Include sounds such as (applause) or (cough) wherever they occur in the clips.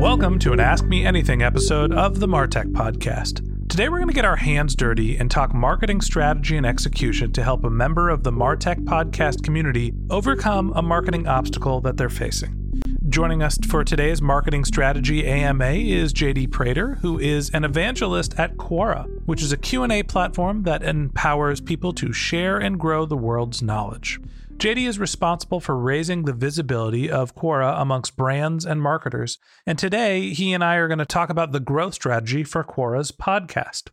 Welcome to an Ask Me Anything episode of the Martech Podcast. Today we're going to get our hands dirty and talk marketing strategy and execution to help a member of the Martech Podcast community overcome a marketing obstacle that they're facing. Joining us for today's marketing strategy AMA is JD Prater, who is an evangelist at Quora, which is a Q&A platform that empowers people to share and grow the world's knowledge. JD is responsible for raising the visibility of Quora amongst brands and marketers, and today he and I are going to talk about the growth strategy for Quora's podcast.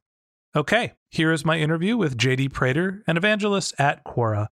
Okay, here is my interview with JD Prater, an evangelist at Quora.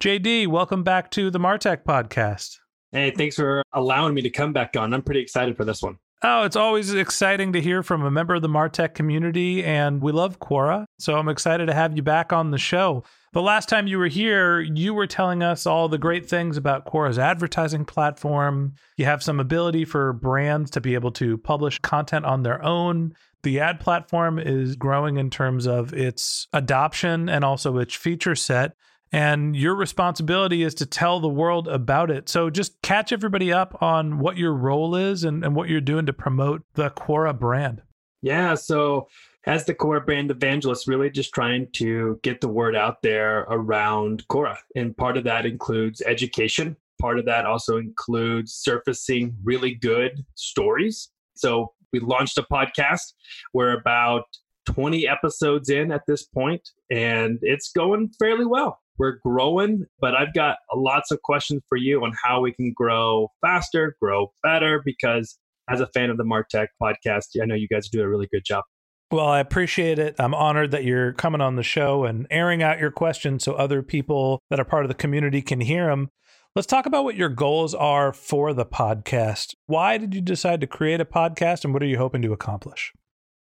JD, welcome back to the Martech podcast. Hey, thanks for allowing me to come back on. I'm pretty excited for this one. Oh, it's always exciting to hear from a member of the Martech community, and we love Quora. So I'm excited to have you back on the show. The last time you were here, you were telling us all the great things about Quora's advertising platform. You have some ability for brands to be able to publish content on their own. The ad platform is growing in terms of its adoption and also its feature set. And your responsibility is to tell the world about it. So just catch everybody up on what your role is and, and what you're doing to promote the Quora brand. Yeah. So as the Quora brand evangelist, really just trying to get the word out there around Quora. And part of that includes education. Part of that also includes surfacing really good stories. So we launched a podcast. We're about 20 episodes in at this point, and it's going fairly well. We're growing, but I've got lots of questions for you on how we can grow faster, grow better, because as a fan of the Martech podcast, I know you guys do a really good job. Well, I appreciate it. I'm honored that you're coming on the show and airing out your questions so other people that are part of the community can hear them. Let's talk about what your goals are for the podcast. Why did you decide to create a podcast and what are you hoping to accomplish?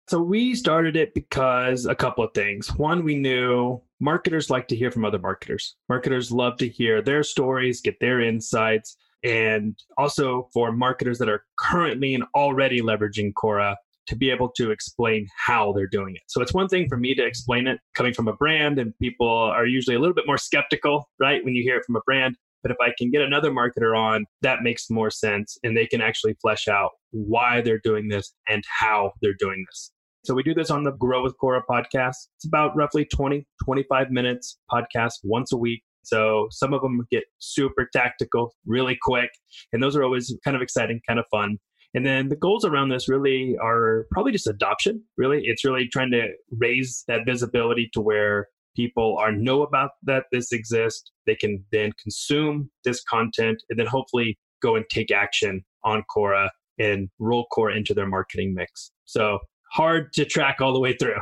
So, we started it because a couple of things. One, we knew marketers like to hear from other marketers. Marketers love to hear their stories, get their insights. And also for marketers that are currently and already leveraging Quora, to be able to explain how they're doing it. So it's one thing for me to explain it coming from a brand, and people are usually a little bit more skeptical, right, when you hear it from a brand. But if I can get another marketer on, that makes more sense, and they can actually flesh out why they're doing this and how they're doing this. So we do this on the Grow with Quora podcast. It's about roughly 20, 25 minutes podcast once a week. So some of them get super tactical really quick. And those are always kind of exciting, kind of fun. And then the goals around this really are probably just adoption. Really, it's really trying to raise that visibility to where people are know about that this exists. They can then consume this content and then hopefully go and take action on Quora and roll Quora into their marketing mix. So hard to track all the way through.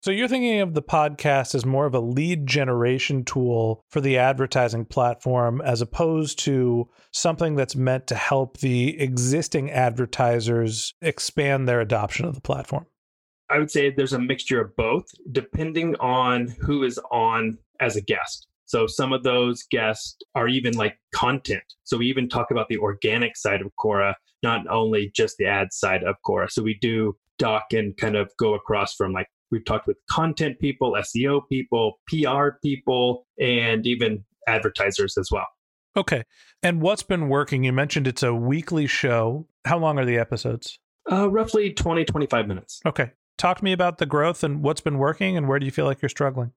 So you're thinking of the podcast as more of a lead generation tool for the advertising platform as opposed to something that's meant to help the existing advertisers expand their adoption of the platform. I would say there's a mixture of both depending on who is on as a guest. So some of those guests are even like content. So we even talk about the organic side of Quora, not only just the ad side of Quora. So we do dock and kind of go across from like We've talked with content people, SEO people, PR people, and even advertisers as well. Okay. And what's been working? You mentioned it's a weekly show. How long are the episodes? Uh, roughly 20, 25 minutes. Okay. Talk to me about the growth and what's been working and where do you feel like you're struggling?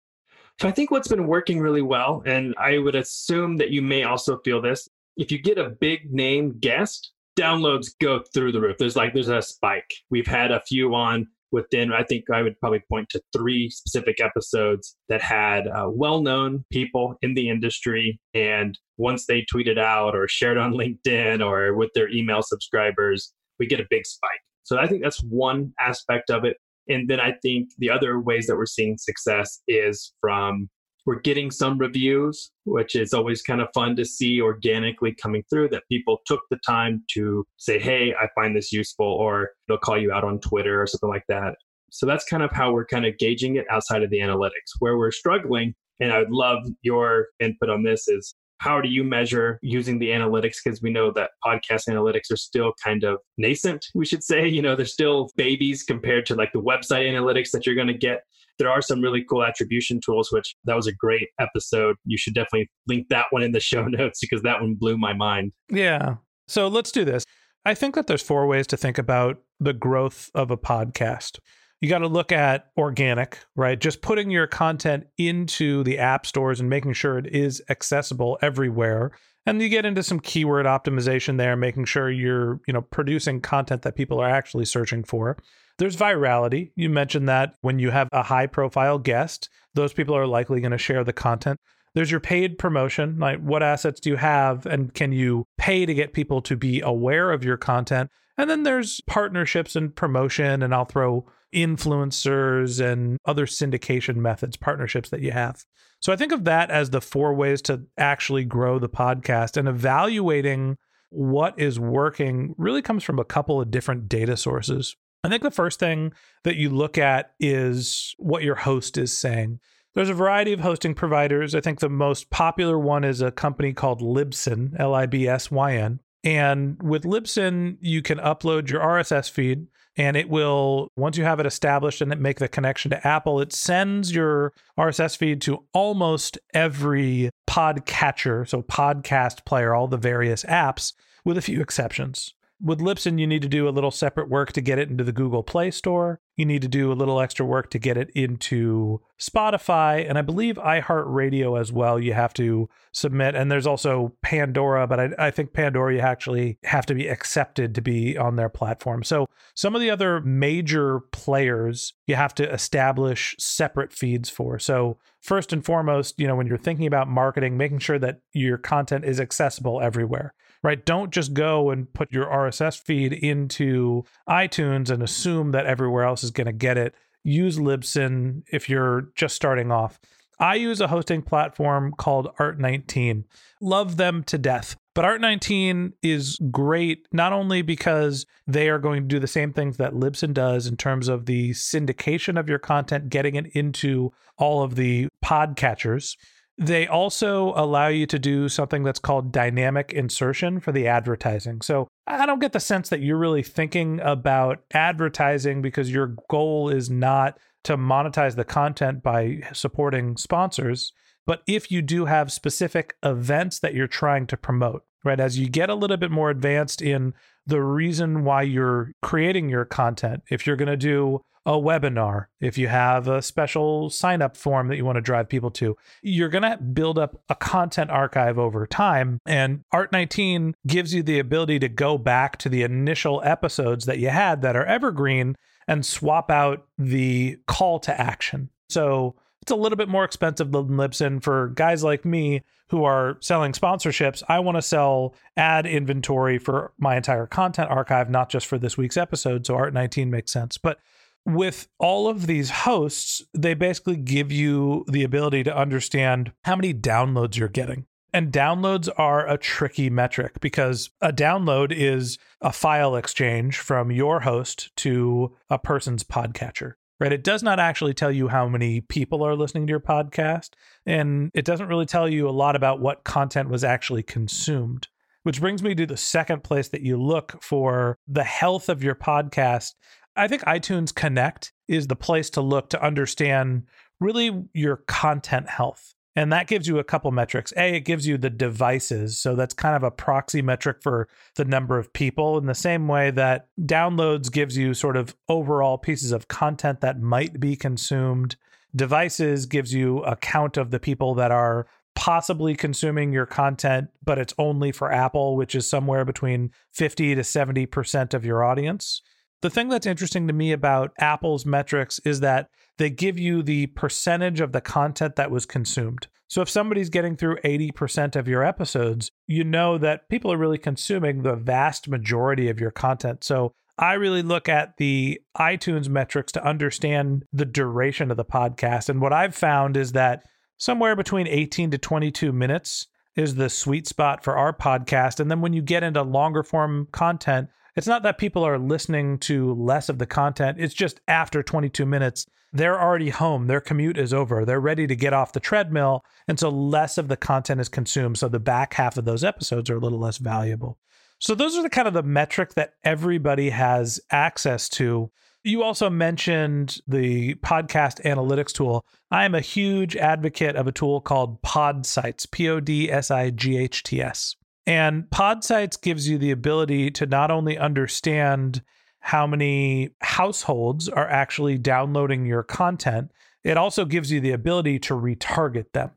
So I think what's been working really well, and I would assume that you may also feel this, if you get a big name guest, downloads go through the roof. There's like there's a spike. We've had a few on within i think i would probably point to three specific episodes that had uh, well-known people in the industry. And once they tweeted out or shared on (laughs) linkedin or with their email subscribers we get a big spike. So i think that's one aspect of it. And then I think the other ways that we're seeing success is from we're getting some reviews, which is always kind of fun to see organically coming through that people took the time to say, Hey, I find this useful, or they'll call you out on Twitter or something like that. So that's kind of how we're kind of gauging it outside of the analytics. Where we're struggling, and I would love your input on this, is how do you measure using the analytics because we know that podcast analytics are still kind of nascent we should say you know they're still babies compared to like the website analytics that you're going to get there are some really cool attribution tools which that was a great episode. You should definitely link that one in the (laughs) show notes because that one blew my mind. Yeah. So let's do this. I think that there's four ways to think about the growth of a podcast. You got to look at organic, right? Just putting your content into the app stores and making sure it is accessible everywhere. And you get into some keyword optimization there, making sure you're, you know, producing content that people are actually searching for. There's virality. You mentioned that when you have a high profile guest, those people are likely going to share the content. There's your paid promotion, like what assets do you have and can you pay to get people to be aware of your content? And then there's partnerships and promotion and I'll throw influencers and other syndication methods, partnerships that you have. So I think of that as the four ways to actually grow the podcast and evaluating what is working really comes from a couple of different data sources. I think the first thing that you look at is what your host is saying. There's a variety of hosting providers. I think the most popular one is a company called Libsyn, L I B S Y N. And with Libsyn, you can upload your RSS feed and it will once you have it established and make the connection to apple it sends your rss feed to almost every podcatcher so podcast player all the various apps with a few exceptions with Libsyn, you need to do a little separate work to get it into the Google Play Store. You need to do a little extra work to get it into Spotify and I believe iHeartRadio as well. You have to submit. And there's also Pandora, but I, I think Pandora, you actually have to be accepted to be on their platform. So some of the other major players, you have to establish separate feeds for. So first and foremost, you know, when you're thinking about marketing, making sure that your content is accessible everywhere right? Don't just go and put your RSS feed into iTunes and assume that everywhere else is going to get it. Use Libsyn if you're just starting off. I use a hosting platform called Art19. Love them to death. But Art19 is great not only because they are going to do the same things that Libsyn does in terms of the syndication of your content, getting it into all of the podcatchers, they also allow you to do something that's called dynamic insertion for the advertising. So I don't get the sense that you're really thinking about advertising because your goal is not to monetize the content by supporting sponsors. But if you do have specific events that you're trying to promote, right, as you get a little bit more advanced in the reason why you're creating your content, if you're going to do a webinar, if you have a special sign up form that you want to drive people to, you're going to build up a content archive over time. And Art19 gives you the ability to go back to the initial episodes that you had that are evergreen and swap out the call to action. So it's a little bit more expensive than Libsyn for guys like me who are selling sponsorships. I want to sell ad inventory for my entire content archive, not just for this week's episode. So Art19 makes sense. But with all of these hosts, they basically give you the ability to understand how many downloads you're getting. And downloads are a tricky metric because a download is a file exchange from your host to a person's podcatcher, right? It does not actually tell you how many people are listening to your podcast. And it doesn't really tell you a lot about what content was actually consumed. Which brings me to the second place that you look for the health of your podcast I think iTunes Connect is the place to look to understand really your content health. And that gives you a couple metrics. A, it gives you the devices. So that's kind of a proxy metric for the number of people, in the same way that downloads gives you sort of overall pieces of content that might be consumed. Devices gives you a count of the people that are possibly consuming your content, but it's only for Apple, which is somewhere between 50 to 70% of your audience. The thing that's interesting to me about Apple's metrics is that they give you the percentage of the content that was consumed. So if somebody's getting through 80% of your episodes, you know that people are really consuming the vast majority of your content. So I really look at the iTunes metrics to understand the duration of the podcast. And what I've found is that somewhere between 18 to 22 minutes is the sweet spot for our podcast. And then when you get into longer form content, it's not that people are listening to less of the content, it's just after 22 minutes, they're already home. Their commute is over. They're ready to get off the treadmill. And so less of the content is consumed. So the back half of those episodes are a little less valuable. So those are the kind of the metric that everybody has access to. You also mentioned the podcast analytics tool. I am a huge advocate of a tool called Podsights, P O D S I G H T S. And Podsights gives you the ability to not only understand how many households are actually downloading your content, it also gives you the ability to retarget them.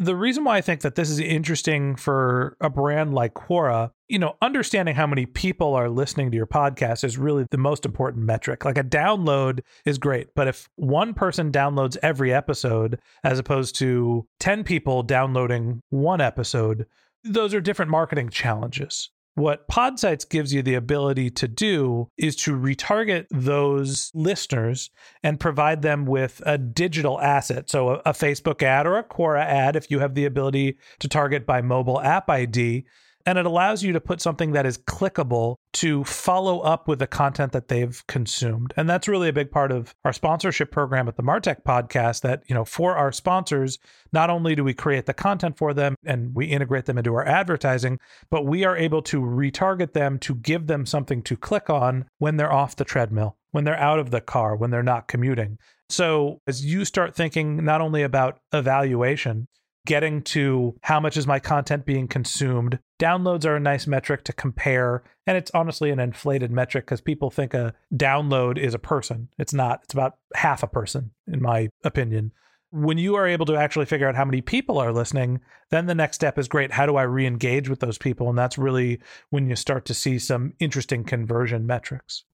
The reason why I think that this is interesting for a brand like Quora, you know, understanding how many people are listening to your podcast is really the most important metric. Like a download is great, but if one person downloads every episode as opposed to 10 people downloading one episode, those are different marketing challenges. What Podsights gives you the ability to do is to retarget those listeners and provide them with a digital asset. So, a, a, Facebook ad or a Quora ad, if you have the ability to target by mobile app ID, and it allows you to put something that is clickable to follow up with the content that they've consumed. And that's really a big part of our sponsorship program at the Martech podcast that, you know, for our sponsors, not only do we create the content for them and we integrate them into our advertising, but we are able to retarget them to give them something to click on when they're off the treadmill, when they're out of the car, when they're not commuting. So, as you start thinking not only about evaluation, getting to how much is my content being consumed. Downloads are a nice metric to compare. And it's honestly an inflated metric because people think a download is a person. It's not, it's about half a person, in my opinion. When you are able to actually figure out how many people are listening, then the next step is great. How do I re engage with those people? And that's really when you start to see some interesting conversion metrics.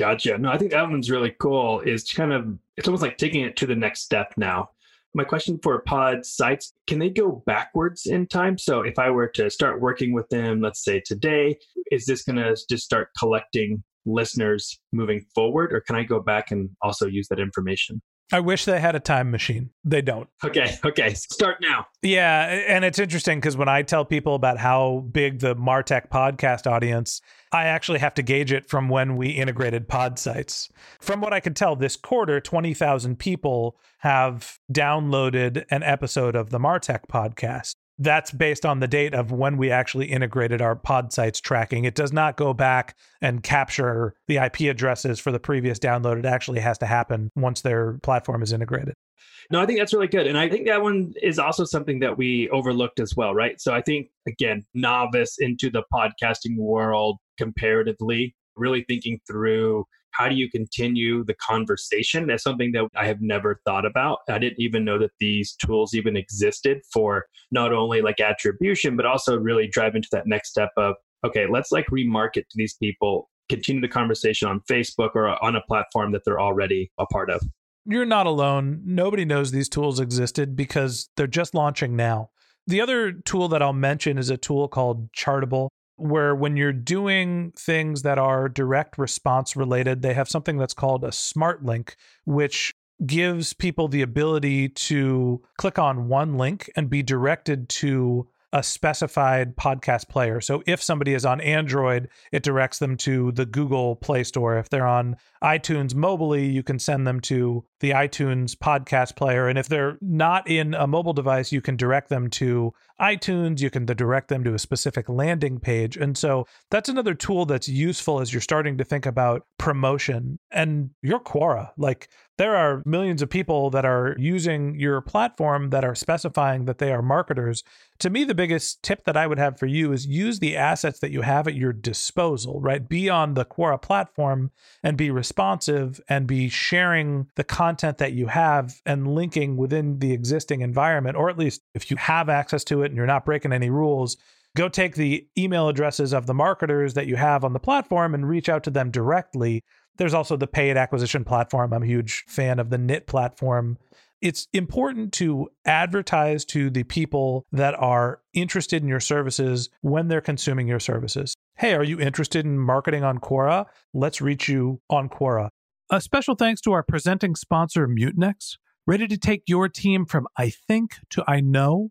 Gotcha. No, I think that one's really cool. Is kind of, it's almost like taking it to the next step now my question for Podsights can they go backwards in time so if i were to start working with them let's say today is this going to just start collecting listeners moving forward or can i go back and also use that information I wish they had a time machine. They don't. Okay. Okay. Start now. Yeah. And it's interesting because when I tell people about how big the Martech podcast audience, I actually have to gauge it from when we integrated Podsights. From what I can tell, this quarter, 20,000 people have downloaded an episode of the Martech podcast that's based on the date of when we actually integrated our Podsights tracking. It does not go back and capture the IP addresses for the previous download. It actually has to happen once their platform is integrated. No, I think that's really good. And I think that one is also something that we overlooked as well, right? So I think, again, novice into the podcasting world comparatively, really thinking through how do you continue the conversation? That's something that I have never thought about. I didn't even know that these tools even existed for not only like attribution, but also really drive into that next step of, okay, let's like remarket to these people, continue the conversation on Facebook or on a platform that they're already a part of. You're not alone. Nobody knows these tools existed because they're just launching now. The other tool that I'll mention is a tool called Chartable where when you're doing things that are direct response related, they have something that's called a smart link, which gives people the ability to click on one link and be directed to a specified podcast player. So if somebody is on Android, it directs them to the Google Play Store. If they're on iTunes mobilely, you can send them to the iTunes podcast player. And if they're not in a mobile device, you can direct them to iTunes. You can direct them to a specific landing page. And so that's another tool that's useful as you're starting to think about promotion. And your Quora, like there are millions of people that are using your platform that are specifying that they are marketers. To me, the biggest tip that I would have for you is use the assets that you have at your disposal, right? Be on the Quora platform and be responsive and be sharing the content that you have and linking within the existing environment, or at least if you have access to it and you're not breaking any rules, go take the email addresses of the marketers that you have on the platform and reach out to them directly there's also the paid acquisition platform. I'm a huge fan of the Knit platform. It's important to advertise to the people that are interested in your services when they're consuming your services. Hey, are you interested in marketing on Quora? Let's reach you on Quora. A special thanks to our presenting sponsor, Mutinex. Ready to take your team from I think to I know?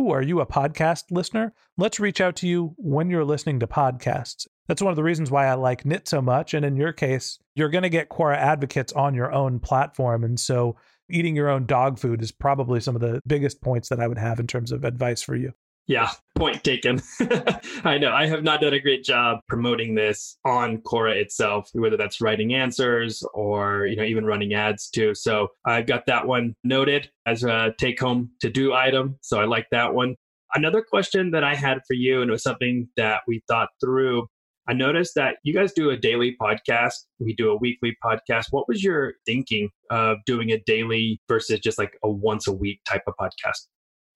Ooh, are you a podcast listener? Let's reach out to you when you're listening to podcasts. That's one of the reasons why I like Knit so much. And in your case, you're going to get Quora advocates on your own platform. And so eating your own dog food is probably some of the biggest points that I would have in terms of advice for you. Yeah, point taken. (laughs) I know I have not done a great job promoting this on Quora itself, whether that's writing answers or you know even running ads too. So I've got that one noted as a take home to do item. So I like that one. Another question that I had for you, and it was something that we thought through. I noticed that you guys do a daily podcast. We do a weekly podcast. What was your thinking of doing a daily versus just like a once a week type of podcast?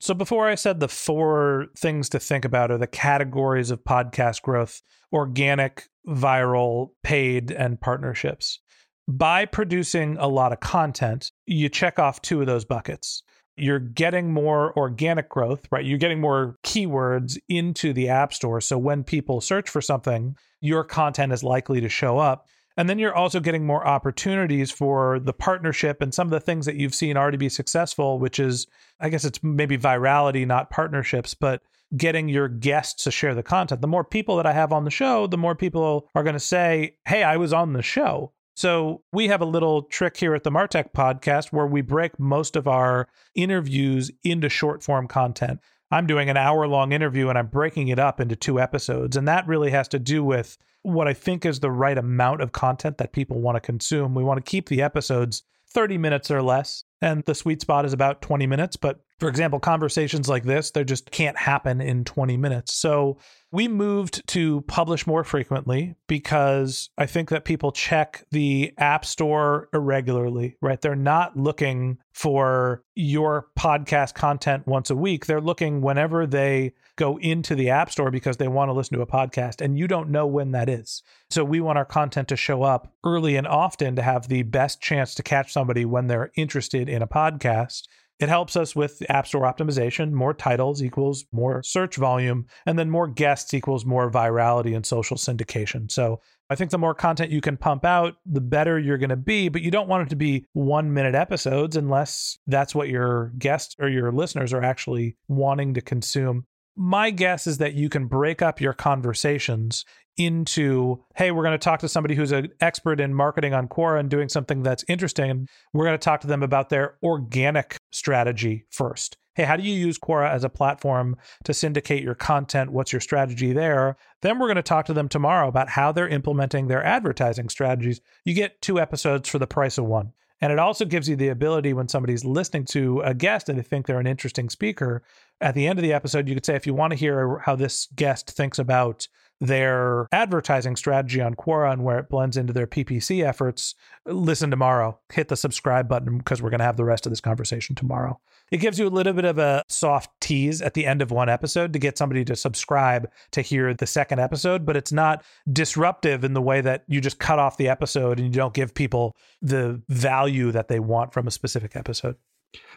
So before I said the four things to think about are the categories of podcast growth organic, viral, paid, and partnerships. By producing a lot of content, you check off two of those buckets. You're getting more organic growth, right? You're getting more keywords into the App Store. So when people search for something, your content is likely to show up. And then you're also getting more opportunities for the partnership and some of the things that you've seen already be successful, which is, I guess it's maybe virality, not partnerships, but getting your guests to share the content. The more people that I have on the show, the more people are going to say, Hey, I was on the show. So we have a little trick here at the Martech podcast where we break most of our interviews into short form content. I'm doing an hour long interview and I'm breaking it up into two episodes. And that really has to do with what I think is the right amount of content that people want to consume. We want to keep the episodes 30 minutes or less. And the sweet spot is about 20 minutes. But for example, conversations like this, they just can't happen in 20 minutes. So we moved to publish more frequently because I think that people check the App Store irregularly, right? They're not looking for your podcast content once a week. They're looking whenever they go into the App Store because they want to listen to a podcast, and you don't know when that is. So we want our content to show up early and often to have the best chance to catch somebody when they're interested in a podcast. It helps us with App Store optimization. More titles equals more search volume, and then more guests equals more virality and social syndication. So I think the more content you can pump out, the better you're going to be, but you don't want it to be one minute episodes unless that's what your guests or your listeners are actually wanting to consume. My guess is that you can break up your conversations into hey we're going to talk to somebody who's an expert in marketing on quora and doing something that's interesting and we're going to talk to them about their organic strategy first. Hey how do you use quora as a platform to syndicate your content? What's your strategy there? Then we're going to talk to them tomorrow about how they're implementing their advertising strategies. You get two episodes for the price of one. And it also gives you the ability when somebody's listening to a guest and they think they're an interesting speaker at the end of the episode you could say if you want to hear how this guest thinks about their advertising strategy on Quora and where it blends into their PPC efforts, listen tomorrow. Hit the subscribe button because we're going to have the rest of this conversation tomorrow. It gives you a little bit of a soft tease at the end of one episode to get somebody to subscribe to hear the second episode, but it's not disruptive in the way that you just cut off the episode and you don't give people the value that they want from a specific episode.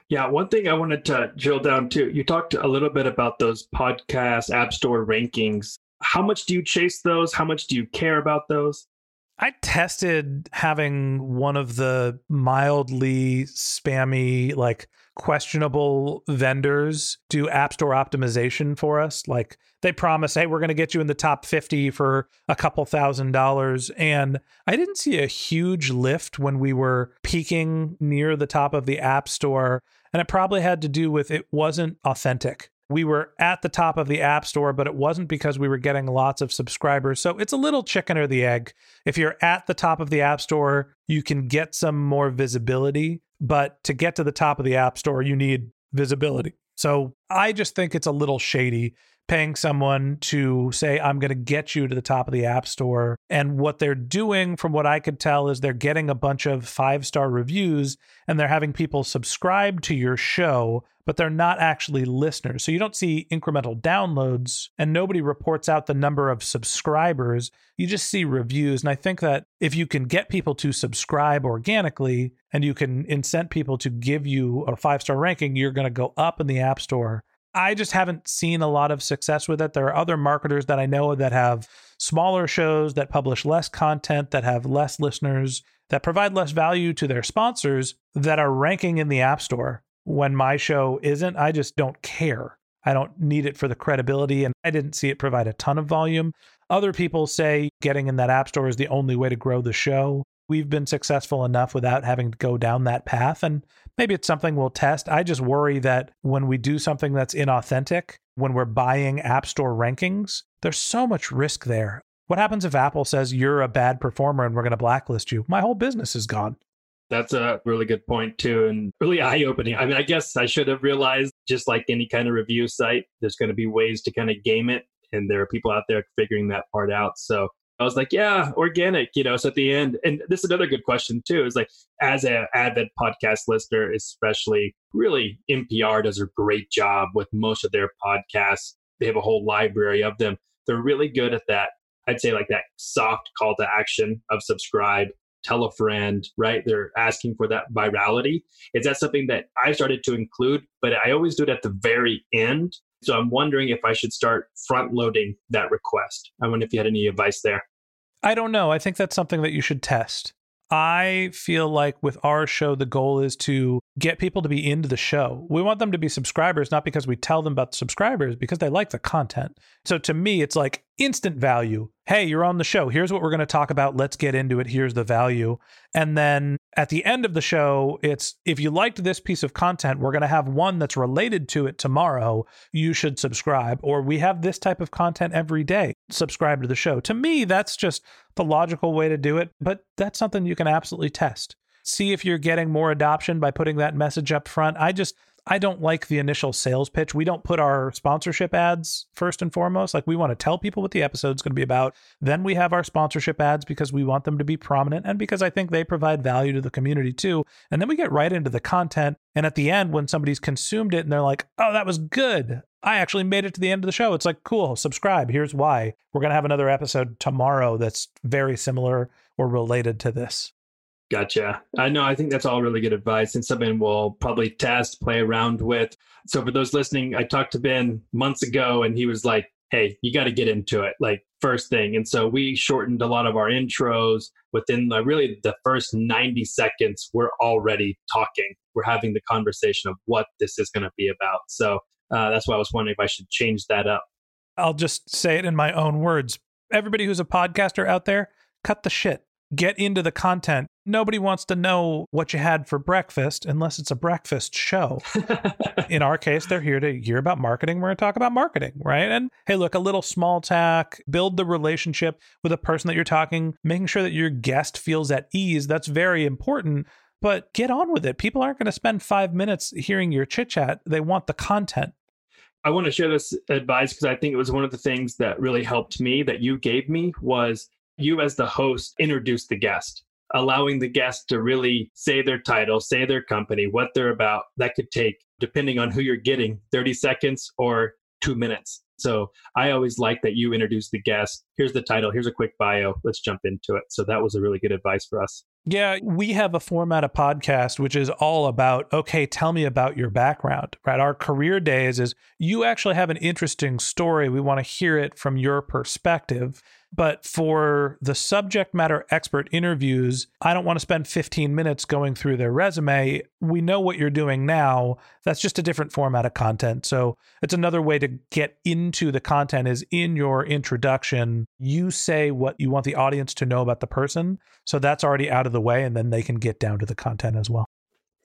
Yeah, one thing I wanted to drill down to, you talked a little bit about those podcast app store rankings how much do you chase those? How much do you care about those? I tested having one of the mildly spammy, like questionable vendors do App Store optimization for us. Like they promise, hey, we're going to get you in the top 50 for a couple thousand dollars. And I didn't see a huge lift when we were peaking near the top of the App Store. And it probably had to do with it wasn't authentic we were at the top of the App Store, but it wasn't because we were getting lots of subscribers. So it's a little chicken or the egg. If you're at the top of the App Store, you can get some more visibility, but to get to the top of the App Store, you need visibility. So I just think it's a little shady paying someone to say, I'm going to get you to the top of the App Store. And what they're doing, from what I could tell, is they're getting a bunch of five star reviews and they're having people subscribe to your show, but they're not actually listeners. So you don't see incremental downloads and nobody reports out the number of subscribers. You just see reviews. And I think that if you can get people to subscribe organically and you can incent people to give you a five star ranking, you're going to go up in the App Store I just haven't seen a lot of success with it. There are other marketers that I know that have smaller shows that publish less content, that have less listeners, that provide less value to their sponsors that are ranking in the App Store. When my show isn't, I just don't care. I don't need it for the credibility, and I didn't see it provide a ton of volume. Other people say getting in that App Store is the only way to grow the show. We've been successful enough without having to go down that path. And maybe it's something we'll test. I just worry that when we do something that's inauthentic, when we're buying App Store rankings, there's so much risk there. What happens if Apple says you're a bad performer and we're going to blacklist you? My whole business is gone. That's a really good point, too, and really eye opening. I mean, I guess I should have realized, just like any kind of review site, there's going to be ways to kind of game it. And there are people out there figuring that part out. So I was like, yeah, organic, you know. So at the end, and this is another good question too, is like as an avid podcast listener, especially really NPR does a great job with most of their podcasts. They have a whole library of them. They're really good at that. I'd say like that soft call to action of subscribe, tell a friend, right? They're asking for that virality. Is that something that I started to include, but I always do it at the very end so I'm wondering if I should start front loading that request. I wonder if you had any advice there. I don't know. I think that's something that you should test. I feel like with our show, the goal is to get people to be into the show. We want them to be subscribers, not because we tell them about the subscribers, because they like the content. So to me, it's like instant value. Hey, you're on the show. Here's what we're going to talk about. Let's get into it. Here's the value. And then at the end of the show, it's if you liked this piece of content, we're going to have one that's related to it tomorrow. You should subscribe. Or we have this type of content every day. Subscribe to the show. To me, that's just the logical way to do it. But that's something you can absolutely test. see if you're getting more adoption by putting that message up front. I just I don't like the initial sales pitch. We don't put our sponsorship ads first and foremost. Like we want to tell people what the episode's going to be about. Then we have our sponsorship ads because we want them to be prominent and because I think they provide value to the community too. And then we get right into the content. And at the end, when somebody's consumed it and they're like, oh, that was good. I actually made it to the end of the show. It's like, cool, subscribe. Here's why. We're going to have another episode tomorrow that's very similar or related to this. Gotcha. I know. I think that's all really good advice and something we'll probably test, play around with. So, for those listening, I talked to Ben months ago and he was like, hey, you got to get into it, like first thing. And so we shortened a lot of our intros within the, really the first 90 seconds. We're already talking, we're having the conversation of what this is going to be about. So, uh, that's why I was wondering if I should change that up. I'll just say it in my own words. Everybody who's a podcaster out there, cut the shit get into the content. Nobody wants to know what you had for breakfast unless it's a breakfast show. (laughs) In our case, they're here to hear about marketing. We're going to talk about marketing, right? And hey, look, a little small tack, build the relationship with a person that you're talking, making sure that your guest feels at ease. That's very important. But get on with it. People aren't going to spend five minutes hearing your chit chat. They want the content. I want to share this advice because I think it was one of the things that really helped me that you gave me was you as the host introduce the guest allowing the guest to really say their title say their company what they're about that could take depending on who you're getting 30 seconds or two minutes so i always like that you introduce the guest here's the title here's a quick bio let's jump into it so that was a really good advice for us yeah, we have a format of podcast which is all about, okay, tell me about your background, right? Our career days is you actually have an interesting story. We want to hear it from your perspective. But for the subject matter expert interviews, I don't want to spend 15 minutes going through their resume. We know what you're doing now. That's just a different format of content. So it's another way to get into the content is in your introduction, you say what you want the audience to know about the person. So that's already out of the way, and then they can get down to the content as well.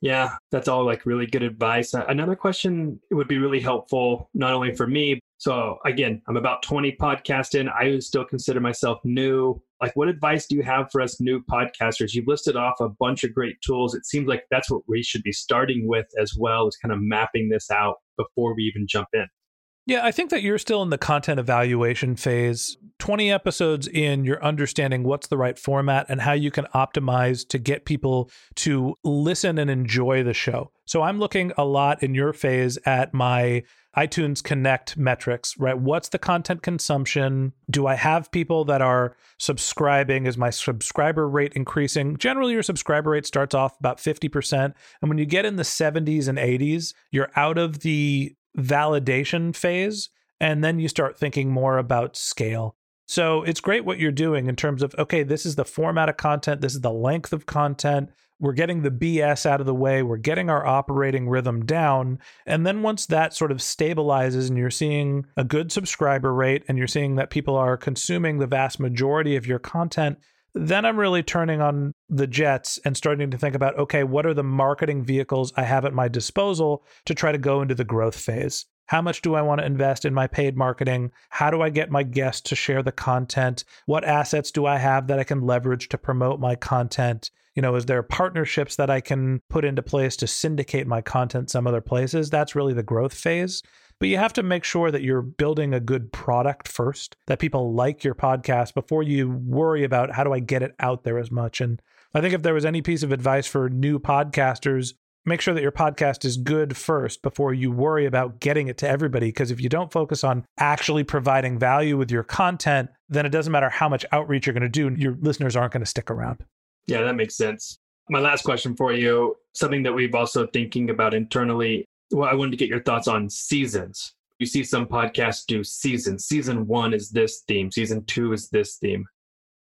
Yeah, that's all like really good advice. Uh, another question would be really helpful, not only for me. So, again, I'm about 20 podcasts in. I still consider myself new. Like, what advice do you have for us new podcasters? You've listed off a bunch of great tools. It seems like that's what we should be starting with as well, is kind of mapping this out before we even jump in. Yeah, I think that you're still in the content evaluation phase. 20 episodes in, you're understanding what's the right format and how you can optimize to get people to listen and enjoy the show. So I'm looking a lot in your phase at my iTunes Connect metrics, right? What's the content consumption? Do I have people that are subscribing? Is my subscriber rate increasing? Generally, your subscriber rate starts off about 50%. And when you get in the 70s and 80s, you're out of the validation phase. And then you start thinking more about scale. So it's great what you're doing in terms of, okay, this is the format of content, this is the length of content. We're getting the BS out of the way. We're getting our operating rhythm down. And then once that sort of stabilizes and you're seeing a good subscriber rate and you're seeing that people are consuming the vast majority of your content, then I'm really turning on the jets and starting to think about okay, what are the marketing vehicles I have at my disposal to try to go into the growth phase? How much do I want to invest in my paid marketing? How do I get my guests to share the content? What assets do I have that I can leverage to promote my content? You know, is there partnerships that I can put into place to syndicate my content some other places? That's really the growth phase. But you have to make sure that you're building a good product first, that people like your podcast before you worry about how do I get it out there as much. And I think if there was any piece of advice for new podcasters, make sure that your podcast is good first before you worry about getting it to everybody. Because if you don't focus on actually providing value with your content, then it doesn't matter how much outreach you're going to do, your listeners aren't going to stick around. Yeah, that makes sense. My last question for you something that we've also thinking about internally well, I wanted to get your thoughts on seasons. You see some podcasts do seasons. Season one is this theme, season two is this theme.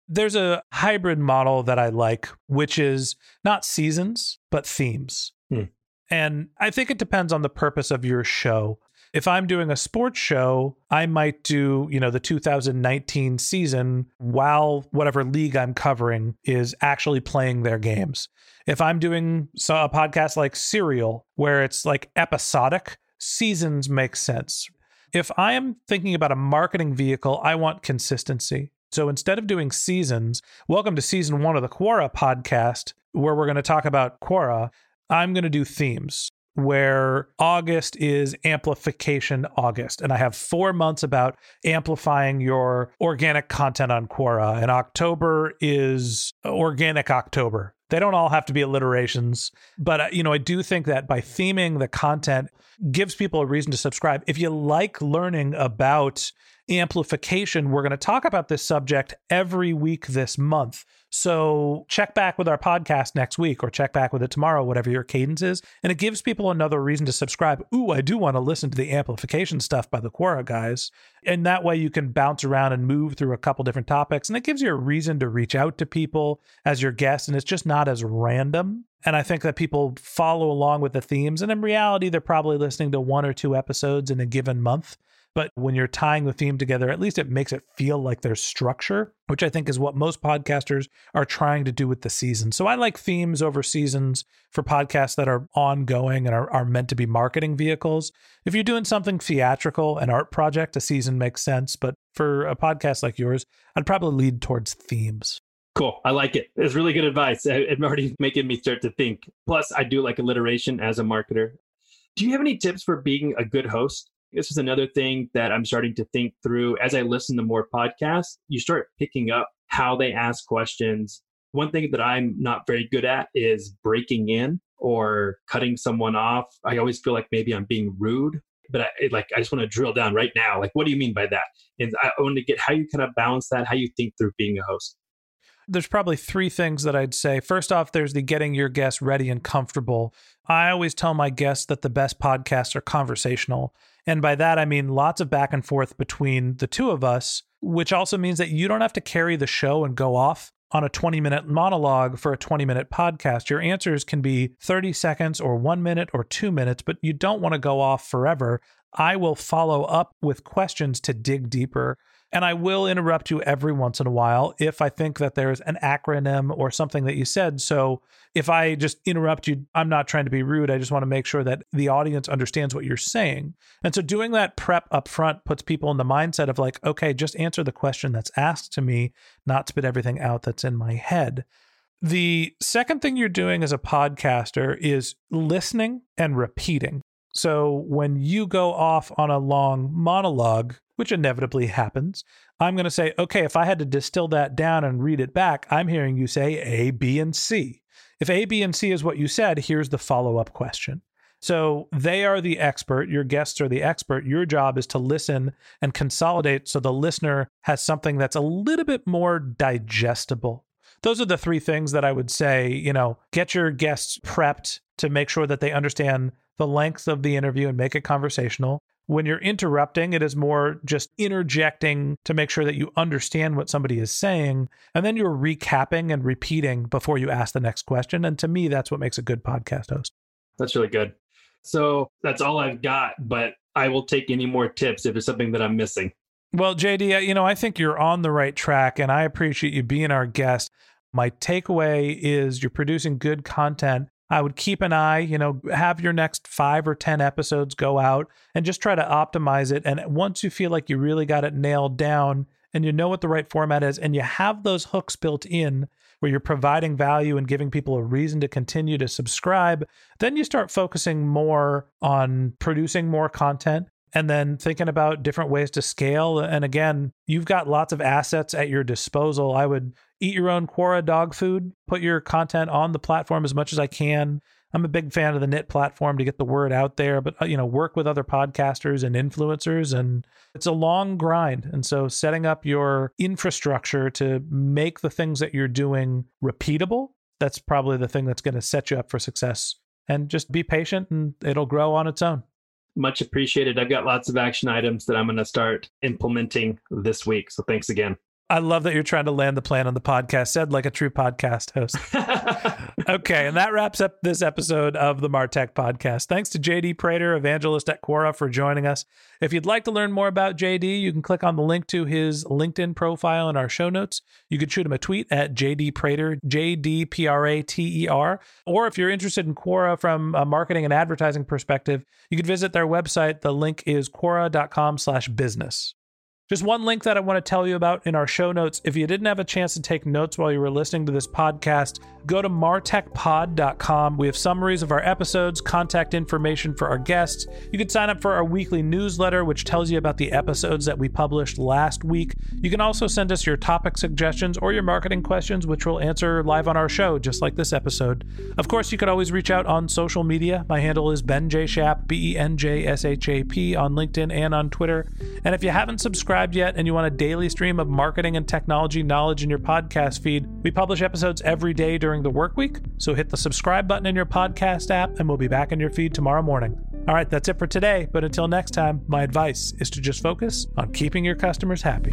There's a hybrid model that I like, which is not seasons, but themes. Hmm. And I think it depends on the purpose of your show. If I'm doing a sports show, I might do, you know, the 2019 season while whatever league I'm covering is actually playing their games. If I'm doing a podcast like Serial, where it's like episodic, seasons make sense. If I am thinking about a marketing vehicle, I want consistency. So instead of doing seasons, welcome to season one of the Quora podcast, where we're going to talk about Quora. I'm going to do themes where August is amplification August. And I have four months about amplifying your organic content on Quora. And October is organic October. They don't all have to be alliterations, but uh, you know, I do think that by theming the content gives people a reason to subscribe. If you like learning about amplification, we're going to talk about this subject every week this month. So check back with our podcast next week or check back with it tomorrow, whatever your cadence is. And it gives people another reason to subscribe. Ooh, I do want to listen to the amplification stuff by the Quora guys. And that way you can bounce around and move through a couple different topics. And it gives you a reason to reach out to people as your guest. And it's just not as random. And I think that people follow along with the themes. And in reality, they're probably listening to one or two episodes in a given month. But when you're tying the theme together, at least it makes it feel like there's structure, which I think is what most podcasters are trying to do with the season. So I like themes over seasons for podcasts that are ongoing and are, are meant to be marketing vehicles. If you're doing something theatrical, an art project, a season makes sense. But for a podcast like yours, I'd probably lead towards themes. Cool. I like it. It's really good advice. (laughs) It's already making me start to think. Plus, I do like alliteration as a marketer. Do you have any tips for being a good host? This is another thing that I'm starting to think through as I listen to more podcasts. You start picking up how they ask questions. One thing that I'm not very good at is breaking in or cutting someone off. I always feel like maybe I'm being rude, but I like I just want to drill down right now. Like, what do you mean by that? And I want to get how you kind of balance that, how you think through being a host there's probably three things that I'd say. First off, there's the getting your guests ready and comfortable. I always tell my guests that the best podcasts are conversational. And by that, I mean lots of back and forth between the two of us, which also means that you don't have to carry the show and go off on a 20 minute monologue for a 20 minute podcast. Your answers can be 30 seconds or one minute or two minutes, but you don't want to go off forever. I will follow up with questions to dig deeper. And I will interrupt you every once in a while if I think that there's an acronym or something that you said. So if I just interrupt you, I'm not trying to be rude. I just want to make sure that the audience understands what you're saying. And so doing that prep up front puts people in the mindset of like, okay, just answer the question that's asked to me, not spit everything out that's in my head. The second thing you're doing as a podcaster is listening and repeating. So when you go off on a long monologue, which inevitably happens, I'm going to say, okay, if I had to distill that down and read it back, I'm hearing you say A, B, and C. If A, B, and C is what you said, here's the follow up question. So they are the expert, your guests are the expert. Your job is to listen and consolidate so the listener has something that's a little bit more digestible. Those are the three things that I would say, you know, get your guests prepped to make sure that they understand the length of the interview and make it conversational. When you're interrupting, it is more just interjecting to make sure that you understand what somebody is saying. And then you're recapping and repeating before you ask the next question. And to me, that's what makes a good podcast host. That's really good. So that's all I've got, but I will take any more tips if it's something that I'm missing. Well, JD, uh, you know, I think you're on the right track and I appreciate you being our guest. My takeaway is you're producing good content I would keep an eye, you know, have your next five or 10 episodes go out and just try to optimize it. And once you feel like you really got it nailed down and you know what the right format is and you have those hooks built in where you're providing value and giving people a reason to continue to subscribe, then you start focusing more on producing more content and then thinking about different ways to scale. And again, you've got lots of assets at your disposal. I would eat your own Quora dog food, put your content on the platform as much as I can. I'm a big fan of the Knit platform to get the word out there, but uh, you know, work with other podcasters and influencers and it's a long grind. And so setting up your infrastructure to make the things that you're doing repeatable, that's probably the thing that's going to set you up for success. And just be patient and it'll grow on its own. Much appreciated. I've got lots of action items that I'm going to start implementing this week. So thanks again. I love that you're trying to land the plan on the podcast, said like a true podcast host. (laughs) okay, and that wraps up this episode of the Martech podcast. Thanks to JD Prater, evangelist at Quora, for joining us. If you'd like to learn more about JD, you can click on the link to his LinkedIn profile in our show notes. You could shoot him a tweet at JD Prater, J D P R A T E R. Or if you're interested in Quora from a marketing and advertising perspective, you could visit their website. The link is quora.com slash business. Just one link that I want to tell you about in our show notes. If you didn't have a chance to take notes while you were listening to this podcast, go to martechpod.com. We have summaries of our episodes, contact information for our guests. You can sign up for our weekly newsletter, which tells you about the episodes that we published last week. You can also send us your topic suggestions or your marketing questions, which we'll answer live on our show, just like this episode. Of course, you could always reach out on social media. My handle is Ben J. Shap, B E N J S H A P, on LinkedIn and on Twitter. And if you haven't subscribed, subscribed yet and you want a daily stream of marketing and technology knowledge in your podcast feed, we publish episodes every day during the work week. So hit the subscribe button in your podcast app and we'll be back in your feed tomorrow morning. All right, that's it for today. But until next time, my advice is to just focus on keeping your customers happy.